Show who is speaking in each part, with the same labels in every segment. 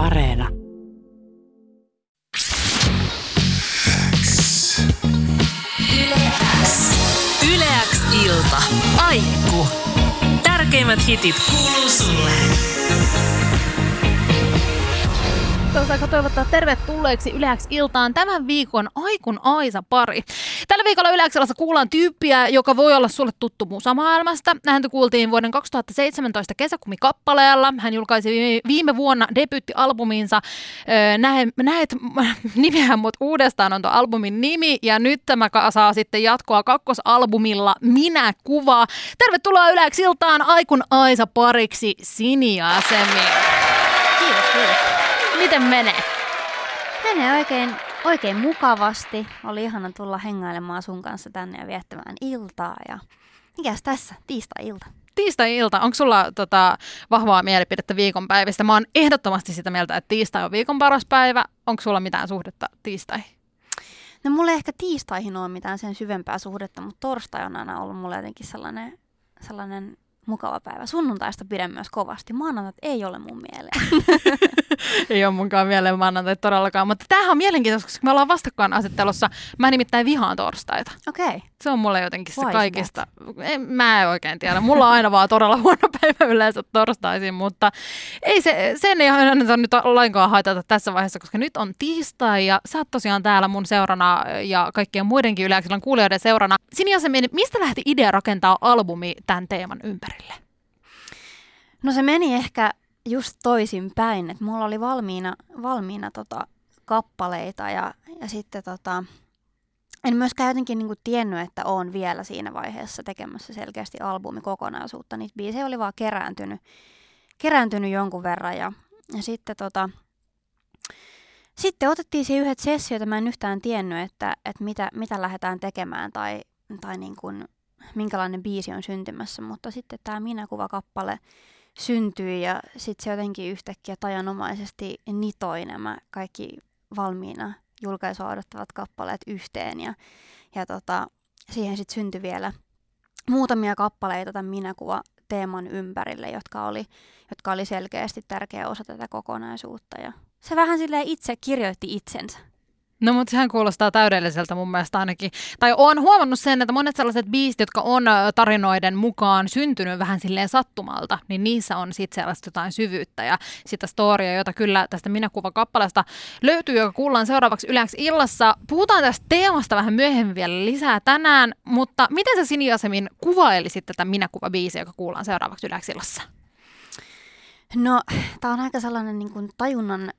Speaker 1: Areena.
Speaker 2: Yleäks ilta. Aikku. Tärkeimmät hitit kuuluu sulle.
Speaker 3: Saako toivottaa tervetulleeksi Yleäks iltaan tämän viikon Aikun Aisa pari. Tällä viikolla Yleäksellassa kuullaan tyyppiä, joka voi olla sulle tuttu musamaailmasta. Häntä kuultiin vuoden 2017 kesäkumikappaleella. Hän julkaisi viime vuonna debyyttialbuminsa. Näet, näet nimeä, mutta uudestaan on tuo albumin nimi. Ja nyt tämä saa sitten jatkoa kakkosalbumilla Minä kuva. Tervetuloa Yleäks iltaan Aikun Aisa pariksi Sinia Semi.
Speaker 4: Kiitos, kiitos.
Speaker 3: Miten menee?
Speaker 4: Menee oikein, oikein mukavasti. Oli ihana tulla hengailemaan sun kanssa tänne ja viettämään iltaa. Ja mikäs tässä? Tiistai-ilta.
Speaker 3: Tiistai-ilta. Onko sulla tota, vahvaa mielipidettä viikonpäivistä? Mä oon ehdottomasti sitä mieltä, että tiistai on viikon paras päivä. Onko sulla mitään suhdetta tiistaihin?
Speaker 4: No mulla ei ehkä tiistaihin ole mitään sen syvempää suhdetta, mutta torstai on aina ollut mulle jotenkin sellainen, sellainen mukava päivä. Sunnuntaista pidän myös kovasti. Maanantait ei ole mun mieleen.
Speaker 3: ei ole munkaan mieleen maanantai todellakaan. Mutta tämähän on mielenkiintoista, koska me ollaan vastakkainasettelussa. Mä nimittäin vihaan torstaita.
Speaker 4: Okei. Okay.
Speaker 3: Se on mulle jotenkin se kaikista. En, mä en oikein tiedä. Mulla on aina vaan todella huono päivä yleensä torstaisin, mutta ei se, sen ei anneta nyt lainkaan haitata tässä vaiheessa, koska nyt on tiistai ja sä oot tosiaan täällä mun seurana ja kaikkien muidenkin yleensä kuulijoiden seurana. Sinja mistä lähti idea rakentaa albumi tämän teeman ympärille?
Speaker 4: No se meni ehkä just toisin päin, että mulla oli valmiina, valmiina tota, kappaleita ja, ja sitten tota, en myöskään jotenkin niin kuin tiennyt, että on vielä siinä vaiheessa tekemässä selkeästi albumikokonaisuutta. Niitä biisejä oli vaan kerääntynyt, kerääntynyt jonkun verran ja, ja sitten tota, sitten otettiin siihen yhdet sessiot, mä en yhtään tiennyt, että, että mitä, mitä lähdetään tekemään tai, tai niin kuin, minkälainen biisi on syntymässä, mutta sitten tämä Minä-kuva-kappale syntyi ja sitten se jotenkin yhtäkkiä tajanomaisesti nitoi nämä kaikki valmiina julkaisua odottavat kappaleet yhteen ja, ja tota, siihen sitten syntyi vielä muutamia kappaleita tämän minäkuva teeman ympärille, jotka oli, jotka oli selkeästi tärkeä osa tätä kokonaisuutta. Ja se vähän sille itse kirjoitti itsensä.
Speaker 3: No mutta sehän kuulostaa täydelliseltä mun mielestä ainakin. Tai on huomannut sen, että monet sellaiset biisit, jotka on tarinoiden mukaan syntynyt vähän silleen sattumalta, niin niissä on sitten sellaista jotain syvyyttä ja sitä storia, jota kyllä tästä Minäkuva kappaleesta löytyy, joka kuullaan seuraavaksi yleensä illassa. Puhutaan tästä teemasta vähän myöhemmin vielä lisää tänään, mutta miten sä Siniasemin kuvailisit tätä Minäkuva-biisiä, joka kuullaan seuraavaksi yleensä illassa?
Speaker 4: No, tämä on aika sellainen niin kuin tajunnan,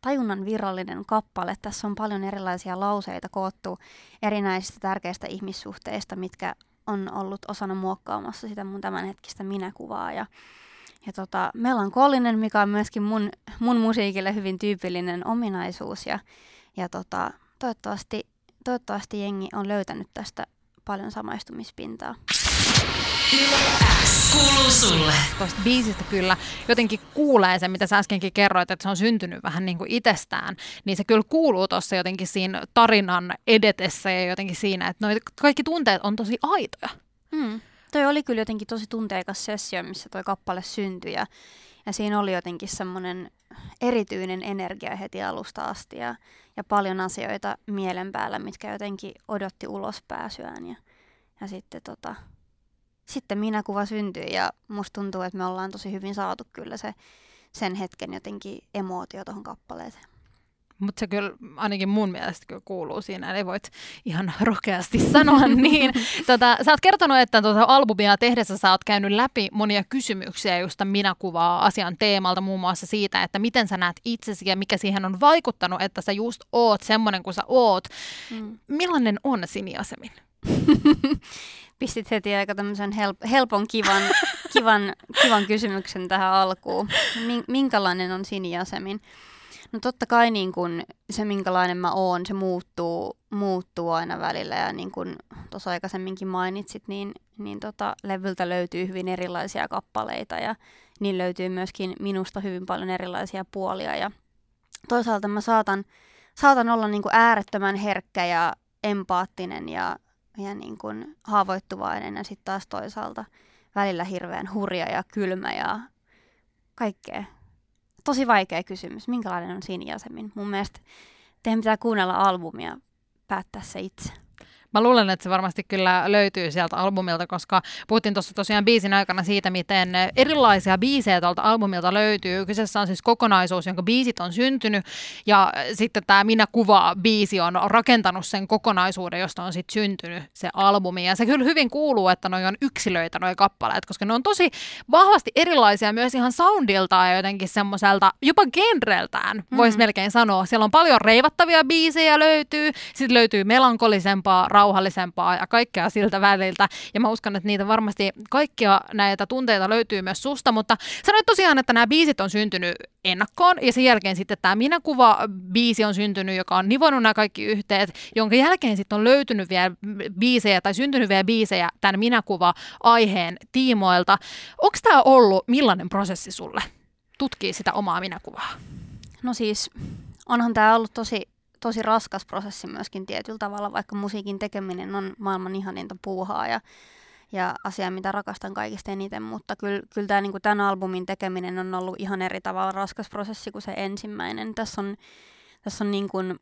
Speaker 4: tajunnan virallinen kappale. Tässä on paljon erilaisia lauseita koottu erinäisistä tärkeistä ihmissuhteista, mitkä on ollut osana muokkaamassa sitä mun tämänhetkistä minäkuvaa. Ja, ja tota, melankolinen, mikä on myöskin mun, mun musiikille hyvin tyypillinen ominaisuus. Ja, ja tota, toivottavasti, toivottavasti jengi on löytänyt tästä paljon samaistumispintaa.
Speaker 3: Tuosta biisistä kyllä jotenkin kuulee sen, mitä sä äskenkin kerroit, että se on syntynyt vähän niin kuin itsestään. Niin se kyllä kuuluu tuossa jotenkin siinä tarinan edetessä ja jotenkin siinä, että noi kaikki tunteet on tosi aitoja.
Speaker 4: Hmm. Toi oli kyllä jotenkin tosi tunteikas sessio, missä toi kappale syntyi ja, ja siinä oli jotenkin semmoinen erityinen energia heti alusta asti ja, ja paljon asioita mielen päällä, mitkä jotenkin odotti ulos pääsyään ja, ja sitten tota, sitten minä kuva syntyi ja musta tuntuu, että me ollaan tosi hyvin saatu kyllä se sen hetken jotenkin emootio tuohon kappaleeseen.
Speaker 3: Mutta se kyllä ainakin mun mielestä kyllä kuuluu siinä, eli voit ihan rohkeasti sanoa niin. Tota, sä oot kertonut, että tuota albumia tehdessä sä oot käynyt läpi monia kysymyksiä just minä kuvaa asian teemalta, muun muassa siitä, että miten sä näet itsesi ja mikä siihen on vaikuttanut, että sä just oot semmoinen kuin sä oot. Mm. Millainen on Siniasemin?
Speaker 4: pistit heti aika tämmöisen help- helpon, kivan, kivan, kivan kysymyksen tähän alkuun. Minkälainen on Siniasemin? No totta kai niin kun se, minkälainen mä oon, se muuttuu, muuttuu aina välillä. Ja niin kuin tuossa aikaisemminkin mainitsit, niin, niin tota, levyltä löytyy hyvin erilaisia kappaleita ja niin löytyy myöskin minusta hyvin paljon erilaisia puolia. Ja toisaalta mä saatan, saatan olla niin kuin äärettömän herkkä ja empaattinen ja ja niin kuin haavoittuvainen ja sitten taas toisaalta välillä hirveän hurja ja kylmä ja kaikkea. tosi vaikea kysymys. Minkälainen on Sini Jasemin? Mun mielestä teidän pitää kuunnella albumia päättää se itse.
Speaker 3: Mä luulen, että se varmasti kyllä löytyy sieltä albumilta, koska puhuttiin tuossa tosiaan biisin aikana siitä, miten erilaisia biisejä tuolta albumilta löytyy. Kyseessä on siis kokonaisuus, jonka biisit on syntynyt ja sitten tämä Minä kuva biisi on rakentanut sen kokonaisuuden, josta on sitten syntynyt se albumi. Ja se kyllä hyvin kuuluu, että noi on yksilöitä noi kappaleet, koska ne on tosi vahvasti erilaisia myös ihan soundiltaan ja jotenkin semmoiselta, jopa genreltään voisi mm. melkein sanoa. Siellä on paljon reivattavia biisejä löytyy, sitten löytyy melankolisempaa, rauhallisempaa ja kaikkea siltä väliltä. Ja mä uskon, että niitä varmasti kaikkia näitä tunteita löytyy myös susta, mutta sanoit tosiaan, että nämä biisit on syntynyt ennakkoon ja sen jälkeen sitten tämä Minäkuva-biisi on syntynyt, joka on nivonnut nämä kaikki yhteet, jonka jälkeen sitten on löytynyt vielä biisejä tai syntynyt vielä biisejä tämän Minäkuva-aiheen tiimoilta. Onko tämä ollut millainen prosessi sulle tutkii sitä omaa minäkuvaa?
Speaker 4: No siis onhan tämä ollut tosi tosi raskas prosessi myöskin tietyllä tavalla, vaikka musiikin tekeminen on maailman ihaninta puuhaa ja, ja asia, mitä rakastan kaikista eniten, mutta kyllä, kyllä tämä, niin kuin tämän albumin tekeminen on ollut ihan eri tavalla raskas prosessi kuin se ensimmäinen. Tässä on, tässä on niin kuin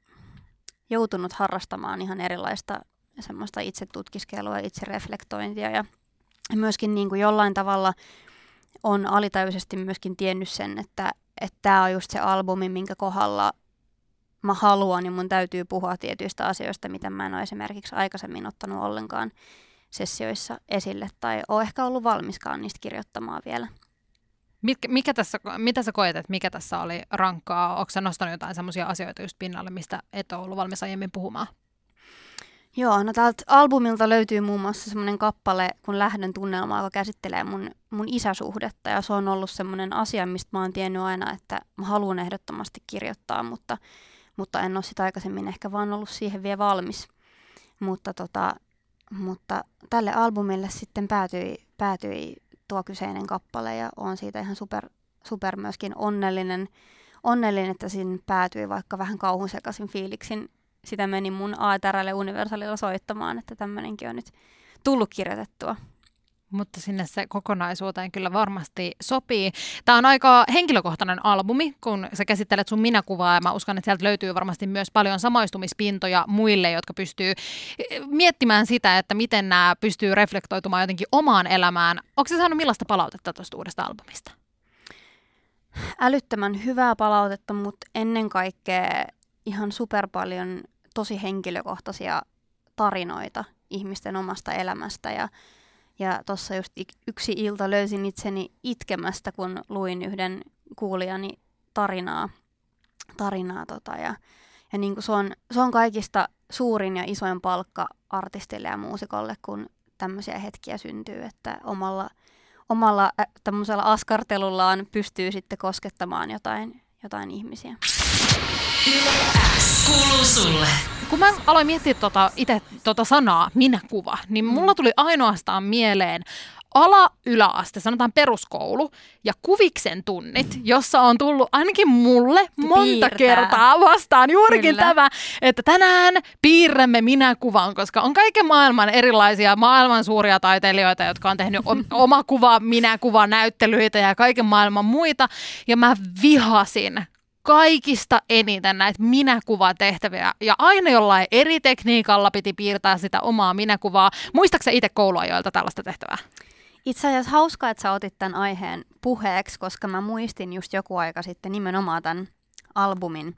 Speaker 4: joutunut harrastamaan ihan erilaista semmoista itse tutkiskelua, itse reflektointia ja myöskin niin kuin jollain tavalla on alitajuisesti myöskin tiennyt sen, että tämä on just se albumi, minkä kohdalla mä haluan, niin mun täytyy puhua tietyistä asioista, mitä mä en ole esimerkiksi aikaisemmin ottanut ollenkaan sessioissa esille tai ole ehkä ollut valmiskaan niistä kirjoittamaan vielä.
Speaker 3: Mikä, mikä tässä, mitä sä koet, että mikä tässä oli rankkaa? Onko sä nostanut jotain sellaisia asioita just pinnalle, mistä et ole ollut valmis aiemmin puhumaan?
Speaker 4: Joo, no täältä albumilta löytyy muun muassa semmoinen kappale kun Lähdön tunnelma, joka käsittelee mun, mun isäsuhdetta. Ja se on ollut semmoinen asia, mistä mä oon tiennyt aina, että mä haluan ehdottomasti kirjoittaa, mutta mutta en ole sitä aikaisemmin ehkä vaan ollut siihen vielä valmis. Mutta, tota, mutta tälle albumille sitten päätyi, päätyi tuo kyseinen kappale ja olen siitä ihan super, super myöskin onnellinen, onnellinen, että siinä päätyi vaikka vähän kauhun sekaisin fiiliksin. Sitä meni mun ATRlle Universalilla soittamaan, että tämmöinenkin on nyt tullut kirjoitettua
Speaker 3: mutta sinne se kokonaisuuteen kyllä varmasti sopii. Tämä on aika henkilökohtainen albumi, kun sä käsittelet sun minäkuvaa ja mä uskon, että sieltä löytyy varmasti myös paljon samaistumispintoja muille, jotka pystyy eh, miettimään sitä, että miten nämä pystyy reflektoitumaan jotenkin omaan elämään. Onko se saanut millaista palautetta tuosta uudesta albumista?
Speaker 4: Älyttömän hyvää palautetta, mutta ennen kaikkea ihan super paljon tosi henkilökohtaisia tarinoita ihmisten omasta elämästä ja ja tuossa just yksi ilta löysin itseni itkemästä, kun luin yhden kuulijani tarinaa. tarinaa tota, ja ja niin se, on, se on kaikista suurin ja isoin palkka artistille ja muusikolle, kun tämmöisiä hetkiä syntyy, että omalla, omalla tämmöisellä askartelullaan pystyy sitten koskettamaan jotain, jotain ihmisiä.
Speaker 2: Kuuluu sulle
Speaker 3: kun mä aloin miettiä tota, itse tota sanaa, minäkuva, niin mm. mulla tuli ainoastaan mieleen ala-yläaste, sanotaan peruskoulu, ja kuviksen tunnit, jossa on tullut ainakin mulle monta Piirtää. kertaa vastaan juurikin Kyllä. tämä, että tänään piirrämme minäkuvan, koska on kaiken maailman erilaisia maailman suuria taiteilijoita, jotka on tehnyt oma kuva, minäkuva näyttelyitä ja kaiken maailman muita, ja mä vihasin kaikista eniten näitä minäkuvatehtäviä. Ja aina jollain eri tekniikalla piti piirtää sitä omaa minäkuvaa. Muistaaksä itse kouluajoilta tällaista tehtävää?
Speaker 4: Itse asiassa hauskaa, että sä otit tämän aiheen puheeksi, koska mä muistin just joku aika sitten nimenomaan tämän albumin,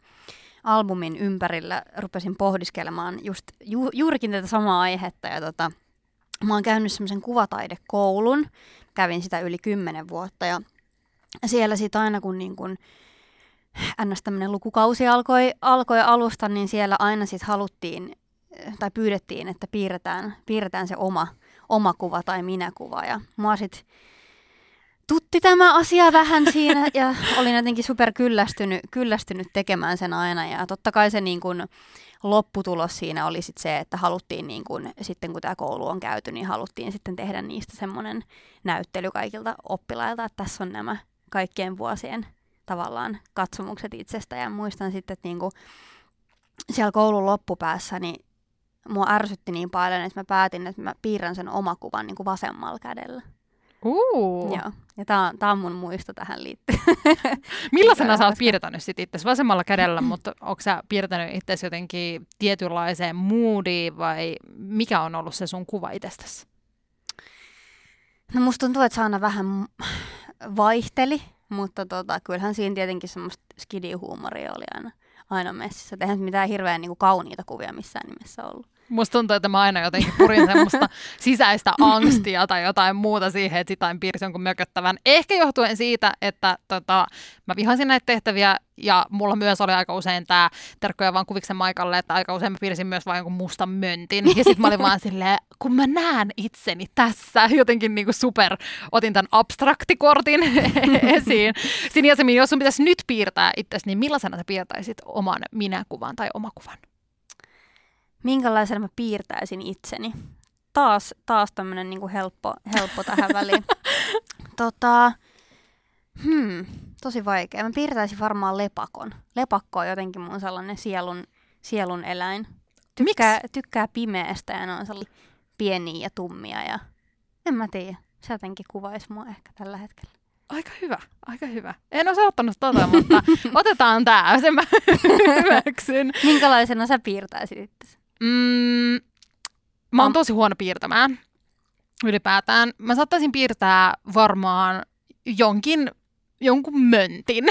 Speaker 4: albumin ympärillä. Rupesin pohdiskelemaan just ju, juurikin tätä samaa aihetta. Ja tota, mä oon käynyt semmoisen kuvataidekoulun, kävin sitä yli kymmenen vuotta ja siellä sitten aina kun, niin kun ns. tämmöinen lukukausi alkoi, alkoi alusta, niin siellä aina sitten haluttiin tai pyydettiin, että piirretään, piirretään se oma, oma kuva tai minäkuva. Ja mua sitten tutti tämä asia vähän siinä ja olin jotenkin super kyllästynyt, kyllästynyt tekemään sen aina. Ja totta kai se niin kun lopputulos siinä oli sit se, että haluttiin niin kun, sitten kun tämä koulu on käyty, niin haluttiin sitten tehdä niistä semmoinen näyttely kaikilta oppilailta, että tässä on nämä kaikkien vuosien tavallaan katsomukset itsestä. Ja muistan sitten, että niinku siellä koulun loppupäässä niin mua ärsytti niin paljon, että mä päätin, että mä piirrän sen omakuvan niinku vasemmalla kädellä.
Speaker 3: Uh.
Speaker 4: Joo. Ja tää on, tää on mun muisto tähän liittyen.
Speaker 3: Millaisena sä oot piirtänyt sit itse vasemmalla kädellä, mutta onko sä piirtänyt itse jotenkin tietynlaiseen moodiin vai mikä on ollut se sun kuva itsestäsi?
Speaker 4: No musta tuntuu, että se aina vähän vaihteli, mutta tota, kyllähän siinä tietenkin semmoista skidihuumoria oli aina, aina messissä. Et Eihän mitään hirveän niinku, kauniita kuvia missään nimessä ollut.
Speaker 3: Musta tuntuu, että mä aina jotenkin purin semmoista sisäistä angstia tai jotain muuta siihen, että sitä en piirsi jonkun mököttävän. Ehkä johtuen siitä, että tota, mä vihasin näitä tehtäviä ja mulla myös oli aika usein tämä terkkoja vaan kuviksen Maikalle, että aika usein mä piirsin myös vain jonkun mustan möntin. Ja sitten mä olin vaan silleen, kun mä näen itseni tässä, jotenkin niinku super, otin tämän abstraktikortin esiin. Sinjäsemmin, jos sun pitäisi nyt piirtää itsesi, niin millaisena sä piirtäisit oman minäkuvan tai omakuvan?
Speaker 4: Minkälaisena mä piirtäisin itseni? Taas, taas tämmönen niinku helppo, helppo tähän väliin. tota, hmm, tosi vaikea. Mä piirtäisin varmaan lepakon. Lepakko on jotenkin mun sellainen sielun, sielun eläin. Tykkää, tykkää pimeästä ja ne on sellaisia pieniä ja tummia ja en mä tiedä. Se jotenkin kuvaisi mua ehkä tällä hetkellä.
Speaker 3: Aika hyvä, aika hyvä. En ole ottanut tota, mutta otetaan tää, sen mä hyväksyn.
Speaker 4: Minkälaisena sä piirtäisit itsesi?
Speaker 3: Mm, mä oon tosi huono piirtämään ylipäätään. Mä saattaisin piirtää varmaan jonkin, jonkun möntin.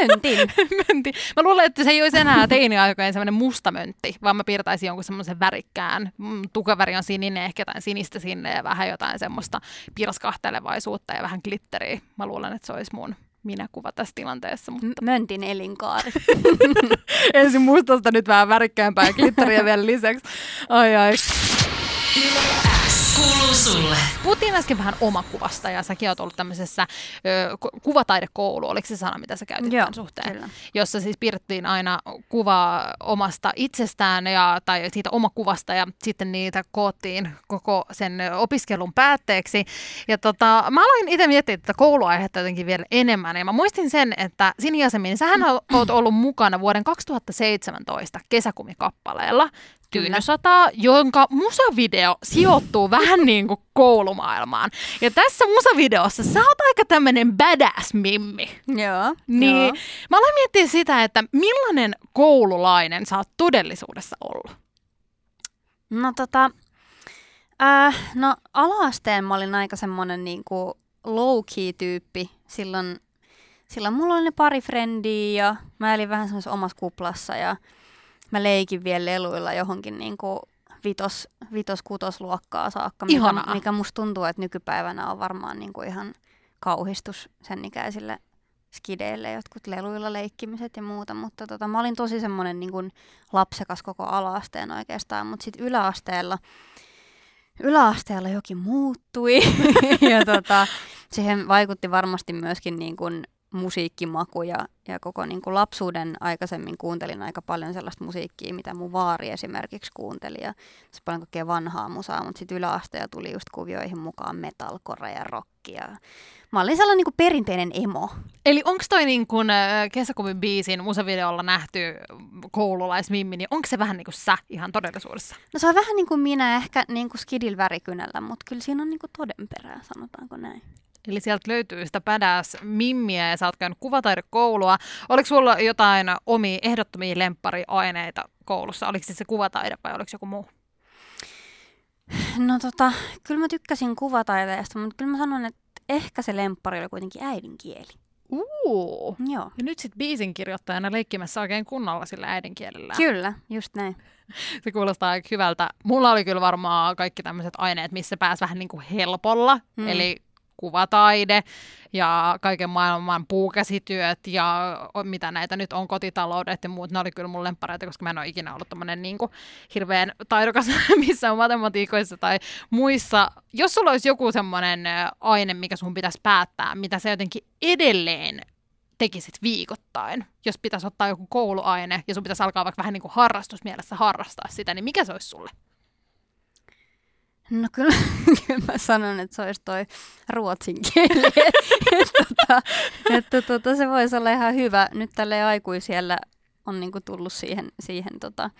Speaker 4: Möntin.
Speaker 3: möntin. Mä luulen, että se ei olisi enää teiniaikojen semmoinen musta möntti, vaan mä piirtäisin jonkun semmoisen värikkään. Mm, Tukaväri on sininen, ehkä jotain sinistä sinne ja vähän jotain semmoista pirskahtelevaisuutta ja vähän glitteriä. Mä luulen, että se olisi mun minäkuva tässä tilanteessa, mutta
Speaker 4: Möntin elinkaari.
Speaker 3: ensin mustasta nyt vähän värikkäämpää ja glitteriä vielä lisäksi. Ai ai.
Speaker 2: Kuuluu sulle.
Speaker 3: Puhuttiin äsken vähän omakuvasta ja säkin oot ollut tämmöisessä ö, ku- kuvataidekoulu, oliko se sana, mitä sä käytit
Speaker 4: Joo,
Speaker 3: tämän suhteen?
Speaker 4: kyllä.
Speaker 3: Jossa siis piirrettiin aina kuvaa omasta itsestään ja, tai siitä omakuvasta ja sitten niitä koottiin koko sen opiskelun päätteeksi. Ja tota, mä aloin itse miettiä tätä kouluaihetta jotenkin vielä enemmän ja mä muistin sen, että Siniasemin, sähän oot ollut mukana vuoden 2017 kesäkumikappaleella Tyynysataa, jonka musavideo sijoittuu vähän niin kuin koulumaailmaan. Ja tässä musavideossa sä oot aika tämmönen badass mimmi.
Speaker 4: Joo.
Speaker 3: Niin
Speaker 4: joo.
Speaker 3: mä aloin miettiä sitä, että millainen koululainen sä oot todellisuudessa ollut?
Speaker 4: No tota, äh, no alaasteen mä olin aika semmonen niinku low-key tyyppi. Silloin, silloin mulla oli ne pari frendiä ja mä elin vähän semmoisessa omassa kuplassa ja mä leikin vielä leluilla johonkin niinku vitos, vitos kutosluokkaa saakka, mikä,
Speaker 3: Ihanaa.
Speaker 4: mikä musta tuntuu, että nykypäivänä on varmaan niinku ihan kauhistus sen ikäisille skideille, jotkut leluilla leikkimiset ja muuta, mutta tota, mä olin tosi semmoinen niin kuin lapsekas koko alaasteen oikeastaan, mutta sitten yläasteella, yläasteella jokin muuttui ja tota, siihen vaikutti varmasti myöskin niin kuin musiikkimaku ja, ja koko niin kuin lapsuuden aikaisemmin kuuntelin aika paljon sellaista musiikkia, mitä mun vaari esimerkiksi kuunteli ja tosi paljon kaikkea vanhaa musaa, mutta sitten yläasteella tuli just kuvioihin mukaan metalcore ja rock ja mä olin sellainen niin kuin perinteinen emo.
Speaker 3: Eli onko toi niin kuin äh, kesäkumin biisin musavideolla nähty koululaismimmi, niin onko se vähän niin kuin sä ihan todellisuudessa?
Speaker 4: No se on vähän niin kuin minä ehkä niin kuin skidil värikynällä, mutta kyllä siinä on niin kuin todenperää, sanotaanko näin.
Speaker 3: Eli sieltä löytyy sitä badass mimmiä ja sä oot käynyt kuvataidekoulua. Oliko sulla jotain omia ehdottomia lemppariaineita koulussa? Oliko se se kuvataide vai oliko joku muu?
Speaker 4: No tota, kyllä mä tykkäsin kuvataiteesta, mutta kyllä mä sanon, että ehkä se lemppari oli kuitenkin äidinkieli.
Speaker 3: Uu.
Speaker 4: Joo.
Speaker 3: Ja nyt sitten biisin kirjoittajana leikkimässä oikein kunnolla sillä äidinkielellä.
Speaker 4: Kyllä, just näin.
Speaker 3: Se kuulostaa aika hyvältä. Mulla oli kyllä varmaan kaikki tämmöiset aineet, missä pääsi vähän niin kuin helpolla.
Speaker 4: Mm.
Speaker 3: Eli kuvataide ja kaiken maailman puukäsityöt ja mitä näitä nyt on, kotitaloudet ja muut, ne oli kyllä mun lemppareita, koska mä en ole ikinä ollut tommonen niin kuin hirveän taidokas missään matematiikoissa tai muissa. Jos sulla olisi joku semmoinen aine, mikä sun pitäisi päättää, mitä sä jotenkin edelleen tekisit viikoittain, jos pitäisi ottaa joku kouluaine ja sun pitäisi alkaa vaikka vähän niin kuin harrastusmielessä harrastaa sitä, niin mikä se olisi sulle?
Speaker 4: No kyllä, kyllä mä sanon, että se olisi toi ruotsin kieli. että tota, että tota, se voisi olla ihan hyvä. Nyt tälle aikuisiellä on niinku tullut siihen, siihen tota,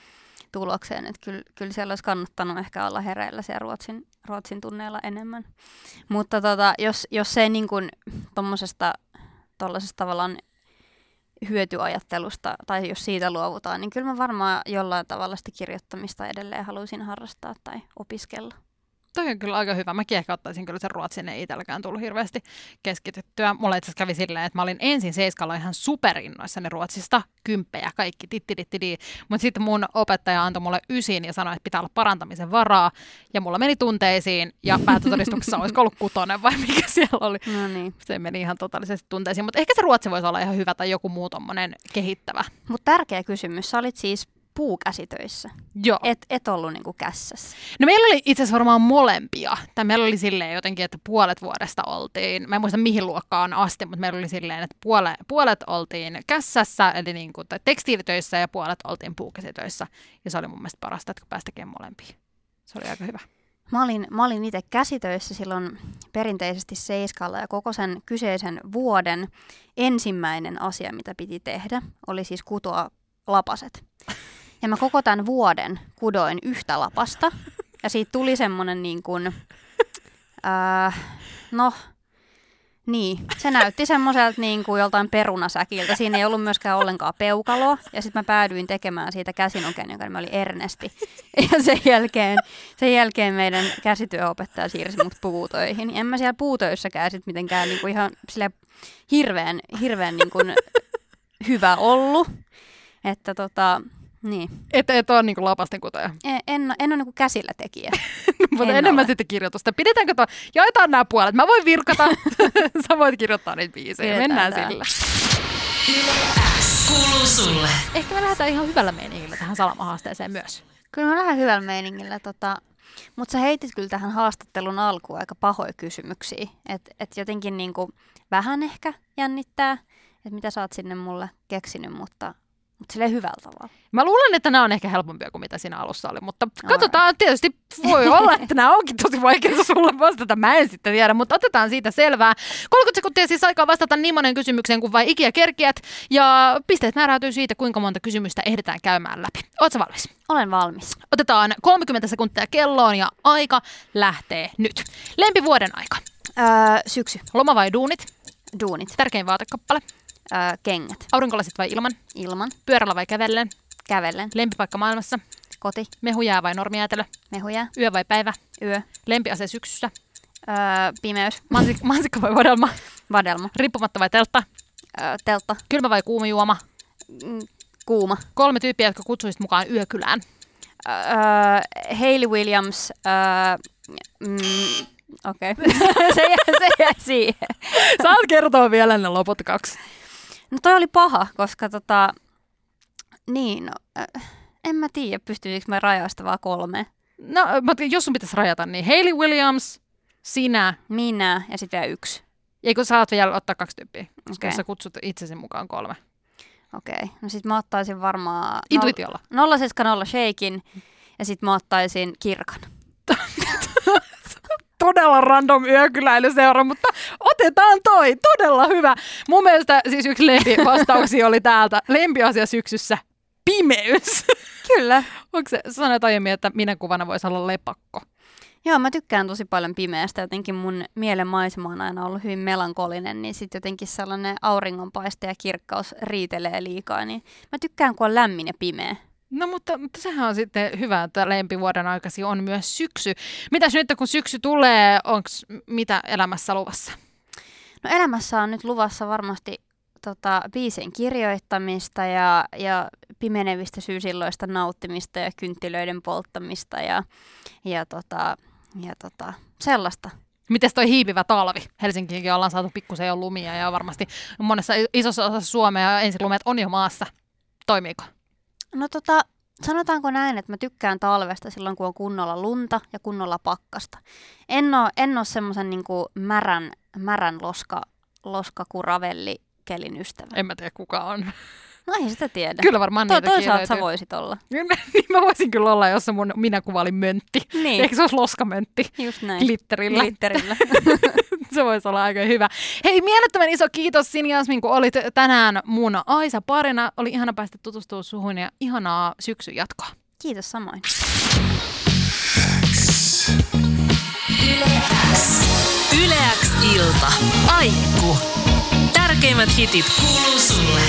Speaker 4: tulokseen. Että kyllä, kyllä siellä olisi kannattanut ehkä olla hereillä siellä Ruotsin, Ruotsin tunneilla enemmän. Mutta tota, jos, jos se niin kuin tuommoisesta tavallaan hyötyajattelusta, tai jos siitä luovutaan, niin kyllä mä varmaan jollain tavalla sitä kirjoittamista edelleen haluaisin harrastaa tai opiskella.
Speaker 3: Toi on kyllä aika hyvä. Mäkin ehkä ottaisin kyllä sen ruotsin, ei itselläkään tullut hirveästi keskityttyä. Mulla itse kävi silleen, että mä olin ensin seiskalla ihan superinnoissani ruotsista, kymppejä, kaikki, tittirittidi. Mutta sitten mun opettaja antoi mulle ysin ja sanoi, että pitää olla parantamisen varaa. Ja mulla meni tunteisiin ja päätötodistuksessa olisi ollut kutonen vai mikä siellä oli.
Speaker 4: No niin.
Speaker 3: Se meni ihan totaalisesti tunteisiin. Mutta ehkä se ruotsi voisi olla ihan hyvä tai joku muu tommonen kehittävä.
Speaker 4: Mutta tärkeä kysymys. Sä olit siis puukäsitöissä.
Speaker 3: Joo.
Speaker 4: Et, et ollut niinku kässässä.
Speaker 3: No meillä oli itse asiassa varmaan molempia. Tai meillä oli silleen jotenkin, että puolet vuodesta oltiin, mä en muista mihin luokkaan asti, mutta meillä oli silleen, että puole, puolet oltiin kässässä, eli niin kuin, tai tekstiilitöissä ja puolet oltiin puukäsitöissä. Ja se oli mun mielestä parasta, että kun tekemään molempiin. Se oli aika hyvä.
Speaker 4: Mä olin, mä olin itse käsitöissä silloin perinteisesti seiskalla ja koko sen kyseisen vuoden ensimmäinen asia, mitä piti tehdä, oli siis kutoa lapaset. Ja mä koko tämän vuoden kudoin yhtä lapasta. Ja siitä tuli semmonen niin kuin, äh, no, niin, se näytti semmoiselta niin kuin joltain perunasäkiltä. Siinä ei ollut myöskään ollenkaan peukaloa. Ja sitten mä päädyin tekemään siitä käsinuken, joka oli Ernesti. Ja sen jälkeen, sen jälkeen meidän käsityöopettaja siirsi mut puutöihin. En mä siellä puutöissäkään sit mitenkään niin kuin ihan sille hirveän, hirveän niin kuin hyvä ollut. Että tota, niin.
Speaker 3: Että et ole niinku lapasten kutoja.
Speaker 4: En, en, en ole niinku käsillä tekijä.
Speaker 3: Mutta
Speaker 4: En
Speaker 3: enemmän
Speaker 4: ole.
Speaker 3: sitten kirjoitusta. Pidetäänkö tuo? Jaetaan nämä puolet. Mä voin virkata. Sä voit kirjoittaa niitä biisejä.
Speaker 4: Pidetään
Speaker 3: Mennään
Speaker 4: tää.
Speaker 3: sillä.
Speaker 2: Kuuluu sulle.
Speaker 3: Ehkä me lähdetään ihan hyvällä meiningillä tähän salamahaasteeseen myös.
Speaker 4: Kyllä mä lähden hyvällä meiningillä. Tota, mutta sä heitit kyllä tähän haastattelun alkuun aika pahoja kysymyksiä. Että et jotenkin niinku vähän ehkä jännittää, että mitä sä oot sinne mulle keksinyt, mutta, mutta silleen hyvällä tavalla.
Speaker 3: Mä luulen, että nämä on ehkä helpompia kuin mitä siinä alussa oli, mutta katsotaan. Tietysti voi olla, että nämä onkin tosi vaikeita sulle vastata. Mä en sitten tiedä, mutta otetaan siitä selvää. 30 sekuntia siis aikaa vastata niin monen kysymykseen kuin vai ikiä kerkiät. Ja pisteet määräytyy siitä, kuinka monta kysymystä ehditään käymään läpi. Ootko valmis?
Speaker 4: Olen valmis.
Speaker 3: Otetaan 30 sekuntia kelloon ja aika lähtee nyt. Lempivuoden aika.
Speaker 4: Öö, syksy.
Speaker 3: Loma vai duunit?
Speaker 4: Duunit.
Speaker 3: Tärkein vaatekappale.
Speaker 4: Öö, kengät.
Speaker 3: Aurinkolasit vai ilman?
Speaker 4: Ilman.
Speaker 3: Pyörällä vai kävellen?
Speaker 4: Kävellen.
Speaker 3: Lempipaikka maailmassa.
Speaker 4: Koti.
Speaker 3: Mehujää vai normijäätelö?
Speaker 4: Mehuja.
Speaker 3: Yö vai päivä?
Speaker 4: Yö.
Speaker 3: Lempiase syksyssä?
Speaker 4: Öö, pimeys.
Speaker 3: Mansik- mansikka vai vadelma?
Speaker 4: Vadelma.
Speaker 3: Riippumatta vai teltta?
Speaker 4: Öö, teltta.
Speaker 3: Kylmä vai kuuma juoma?
Speaker 4: Mm, kuuma.
Speaker 3: Kolme tyyppiä, jotka kutsuisit mukaan yökylään.
Speaker 4: Öö, Hayley Williams. Öö, mm, Okei. Okay. se, jää, se jää siihen.
Speaker 3: Saat kertoa vielä ne loput kaksi.
Speaker 4: No toi oli paha, koska tota... Niin, no, äh, en mä tiedä, pystyisikö mä rajoista vaan kolme.
Speaker 3: No, mutta jos sun pitäisi rajata, niin Hayley Williams, sinä,
Speaker 4: Minä ja sitten vielä yksi.
Speaker 3: ja kun saat vielä ottaa kaksi tyyppiä, koska jos sä kutsut itsesi mukaan kolme.
Speaker 4: Okei, okay. no sit mä ottaisin varmaan...
Speaker 3: Intuitiolla.
Speaker 4: 070 shakein ja sit mä ottaisin kirkan.
Speaker 3: todella random yökyläilyseura, mutta otetaan toi. Todella hyvä. Mun mielestä siis yksi lempivastauksia oli täältä. Lempiasia syksyssä. Pimeys.
Speaker 4: Kyllä.
Speaker 3: Onko se, sanoit aiemmin, että minä kuvana voisi olla lepakko.
Speaker 4: Joo, mä tykkään tosi paljon pimeästä. Jotenkin mun mielen maisema on aina ollut hyvin melankolinen, niin sitten jotenkin sellainen auringonpaiste ja kirkkaus riitelee liikaa. Niin mä tykkään, kun on lämmin ja pimeä.
Speaker 3: No mutta, mutta sehän on sitten hyvä, että lempivuoden aikasi on myös syksy. Mitäs nyt kun syksy tulee, onko mitä elämässä luvassa?
Speaker 4: No elämässä on nyt luvassa varmasti tota, biisien kirjoittamista ja, ja pimenevistä syysilloista nauttimista ja kynttilöiden polttamista ja, ja, tota, ja tota, sellaista.
Speaker 3: Mites toi hiipivä talvi? Helsinkiinkin ollaan saatu pikkusen jo lumia ja varmasti monessa isossa osassa Suomea ensilumet on jo maassa. Toimiiko?
Speaker 4: No tota, sanotaanko näin, että mä tykkään talvesta silloin, kun on kunnolla lunta ja kunnolla pakkasta. En oo, en oo semmoisen niinku märän, märän loska, loskakuravelli kelin ystävä.
Speaker 3: En mä tiedä kuka on.
Speaker 4: No ei sitä tiedä.
Speaker 3: Kyllä varmaan
Speaker 4: to,
Speaker 3: niitäkin
Speaker 4: toisaalta sä
Speaker 3: löytyy.
Speaker 4: voisit olla.
Speaker 3: niin mä voisin kyllä olla, jos se mun minäkuva oli möntti.
Speaker 4: Niin,
Speaker 3: Eikö se olisi loskamöntti
Speaker 4: just näin.
Speaker 3: glitterillä?
Speaker 4: Glitterillä.
Speaker 3: se voisi olla aika hyvä. Hei, mielettömän iso kiitos Sini Jasmin, kun olit tänään mun Aisa parina. Oli ihana päästä tutustua suhun ja ihanaa syksyn jatkoa.
Speaker 4: Kiitos samoin.
Speaker 2: Yleäks ilta. Aikku. Tärkeimmät hitit kuuluu sulle.